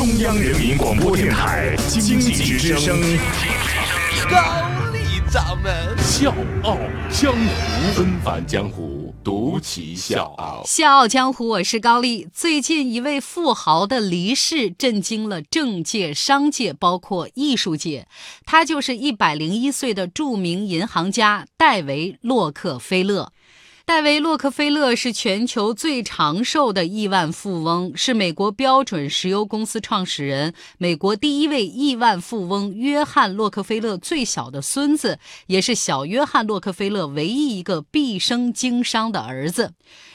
中央人民广播电台经济之声，高丽掌门笑傲江湖，纷繁江湖，独骑笑傲。笑傲江湖，我是高丽。最近一位富豪的离世，震惊了政界、商界，包括艺术界。他就是一百零一岁的著名银行家戴维·洛克菲勒。戴维·洛克菲勒是全球最长寿的亿万富翁，是美国标准石油公司创始人、美国第一位亿万富翁约翰·洛克菲勒最小的孙子，也是小约翰·洛克菲勒唯一一个毕生经商的儿子。《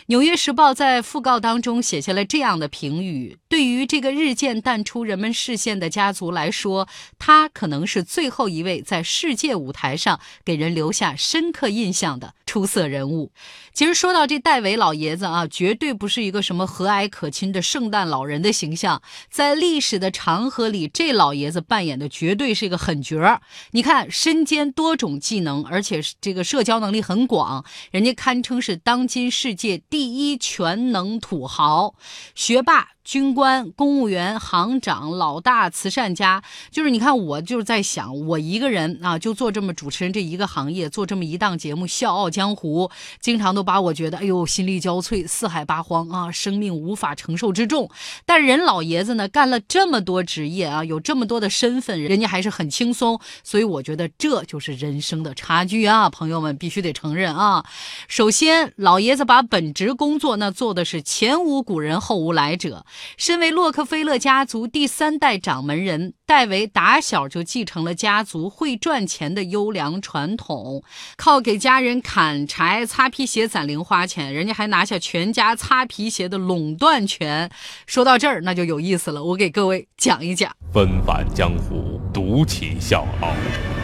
纽约时报》在讣告当中写下了这样的评语：对于这个日渐淡出人们视线的家族来说，他可能是最后一位在世界舞台上给人留下深刻印象的出色人物。其实说到这戴维老爷子啊，绝对不是一个什么和蔼可亲的圣诞老人的形象，在历史的长河里，这老爷子扮演的绝对是一个狠角儿。你看，身兼多种技能，而且这个社交能力很广，人家堪称是当今世界。第一全能土豪，学霸。军官、公务员、行长、老大、慈善家，就是你看，我就是在想，我一个人啊，就做这么主持人这一个行业，做这么一档节目《笑傲江湖》，经常都把我觉得，哎呦，心力交瘁，四海八荒啊，生命无法承受之重。但人老爷子呢，干了这么多职业啊，有这么多的身份，人家还是很轻松。所以我觉得这就是人生的差距啊，朋友们必须得承认啊。首先，老爷子把本职工作那做的是前无古人后无来者。身为洛克菲勒家族第三代掌门人，戴维打小就继承了家族会赚钱的优良传统，靠给家人砍柴、擦皮鞋攒零花钱，人家还拿下全家擦皮鞋的垄断权。说到这儿，那就有意思了，我给各位讲一讲：纷繁江湖，独起笑傲，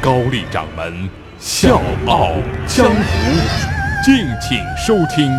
高丽掌门笑傲江湖，敬请收听。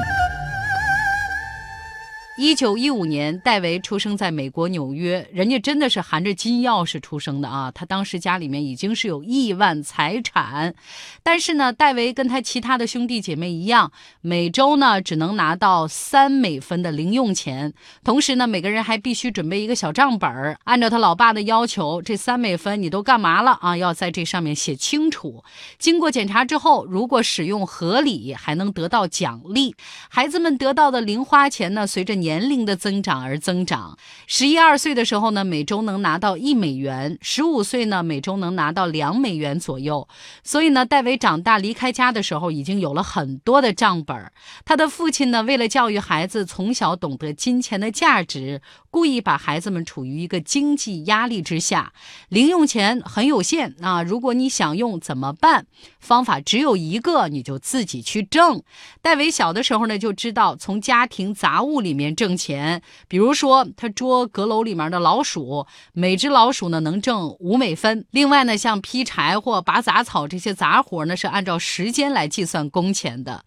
一九一五年，戴维出生在美国纽约，人家真的是含着金钥匙出生的啊！他当时家里面已经是有亿万财产，但是呢，戴维跟他其他的兄弟姐妹一样，每周呢只能拿到三美分的零用钱，同时呢，每个人还必须准备一个小账本儿，按照他老爸的要求，这三美分你都干嘛了啊？要在这上面写清楚。经过检查之后，如果使用合理，还能得到奖励。孩子们得到的零花钱呢，随着年龄的增长而增长，十一二岁的时候呢，每周能拿到一美元；十五岁呢，每周能拿到两美元左右。所以呢，戴维长大离开家的时候，已经有了很多的账本。他的父亲呢，为了教育孩子从小懂得金钱的价值，故意把孩子们处于一个经济压力之下，零用钱很有限啊。如果你想用怎么办？方法只有一个，你就自己去挣。戴维小的时候呢，就知道从家庭杂物里面。挣钱，比如说他捉阁楼里面的老鼠，每只老鼠呢能挣五美分。另外呢，像劈柴或拔杂草这些杂活呢，是按照时间来计算工钱的。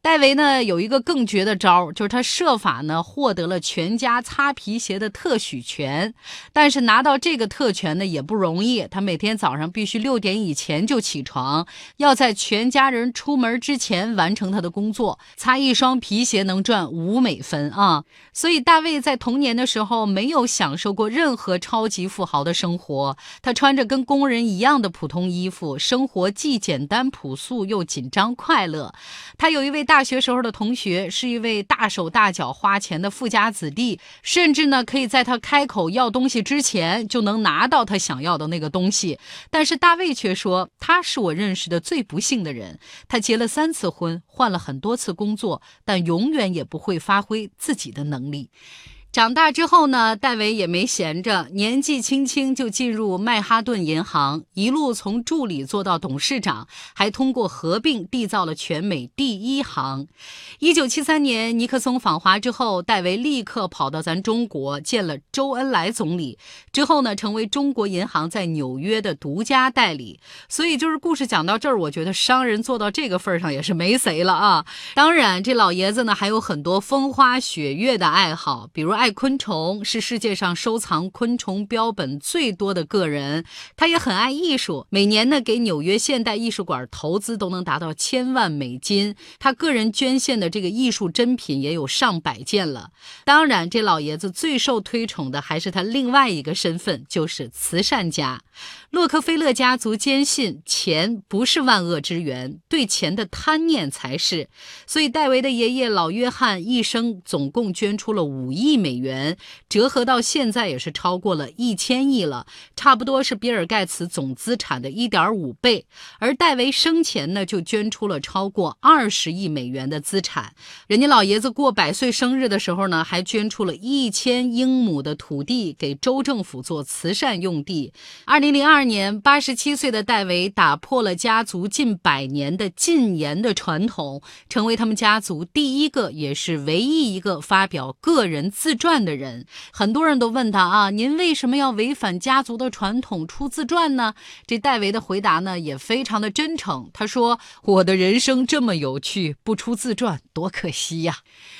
戴维呢有一个更绝的招，就是他设法呢获得了全家擦皮鞋的特许权。但是拿到这个特权呢也不容易，他每天早上必须六点以前就起床，要在全家人出门之前完成他的工作。擦一双皮鞋能赚五美分啊！所以，大卫在童年的时候没有享受过任何超级富豪的生活。他穿着跟工人一样的普通衣服，生活既简单朴素又紧张快乐。他有一位大学时候的同学，是一位大手大脚花钱的富家子弟，甚至呢可以在他开口要东西之前就能拿到他想要的那个东西。但是大卫却说，他是我认识的最不幸的人。他结了三次婚，换了很多次工作，但永远也不会发挥自己的。能力。长大之后呢，戴维也没闲着，年纪轻轻就进入曼哈顿银行，一路从助理做到董事长，还通过合并缔造了全美第一行。一九七三年尼克松访华之后，戴维立刻跑到咱中国见了周恩来总理，之后呢，成为中国银行在纽约的独家代理。所以就是故事讲到这儿，我觉得商人做到这个份上也是没谁了啊。当然，这老爷子呢还有很多风花雪月的爱好，比如。爱昆虫，是世界上收藏昆虫标本最多的个人。他也很爱艺术，每年呢给纽约现代艺术馆投资都能达到千万美金。他个人捐献的这个艺术珍品也有上百件了。当然，这老爷子最受推崇的还是他另外一个身份，就是慈善家。洛克菲勒家族坚信钱不是万恶之源，对钱的贪念才是。所以，戴维的爷爷老约翰一生总共捐出了五亿美元，折合到现在也是超过了一千亿了，差不多是比尔盖茨总资产的一点五倍。而戴维生前呢，就捐出了超过二十亿美元的资产。人家老爷子过百岁生日的时候呢，还捐出了一千英亩的土地给州政府做慈善用地。二零零二。二年，八十七岁的戴维打破了家族近百年的禁言的传统，成为他们家族第一个也是唯一一个发表个人自传的人。很多人都问他啊，您为什么要违反家族的传统出自传呢？这戴维的回答呢也非常的真诚，他说：“我的人生这么有趣，不出自传多可惜呀。”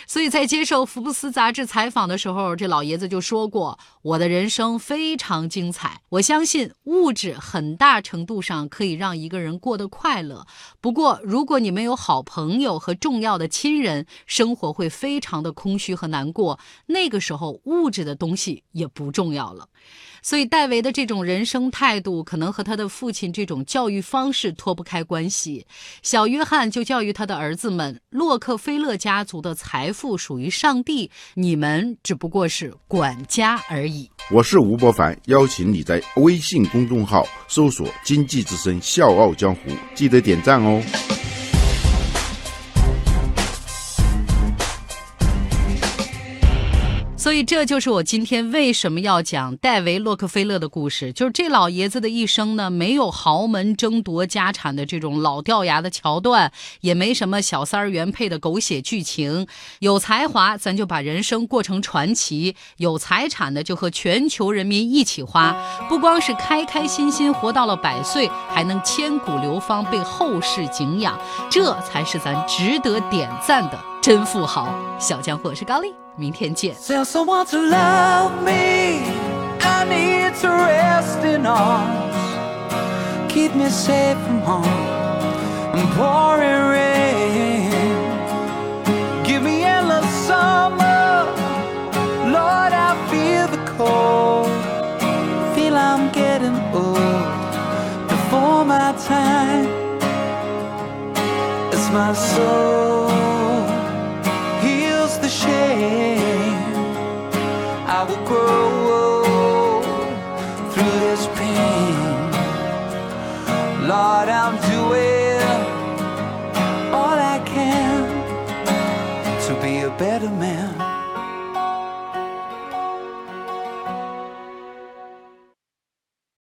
所以在接受福布斯杂志采访的时候，这老爷子就说过：“我的人生非常精彩，我相信物。”质很大程度上可以让一个人过得快乐，不过如果你没有好朋友和重要的亲人，生活会非常的空虚和难过。那个时候，物质的东西也不重要了。所以，戴维的这种人生态度，可能和他的父亲这种教育方式脱不开关系。小约翰就教育他的儿子们：洛克菲勒家族的财富属于上帝，你们只不过是管家而已。我是吴伯凡，邀请你在微信公众号搜索“经济之声笑傲江湖”，记得点赞哦。所以这就是我今天为什么要讲戴维·洛克菲勒的故事。就是这老爷子的一生呢，没有豪门争夺家产的这种老掉牙的桥段，也没什么小三儿原配的狗血剧情。有才华，咱就把人生过成传奇；有财产的，就和全球人民一起花。不光是开开心心活到了百岁，还能千古流芳，被后世敬仰。这才是咱值得点赞的真富豪。小江湖是高丽。明天见。Tell someone to love me. I need to rest in arms. Keep me safe from harm I'm pouring rain. God, I'm doing all I can to be a better man.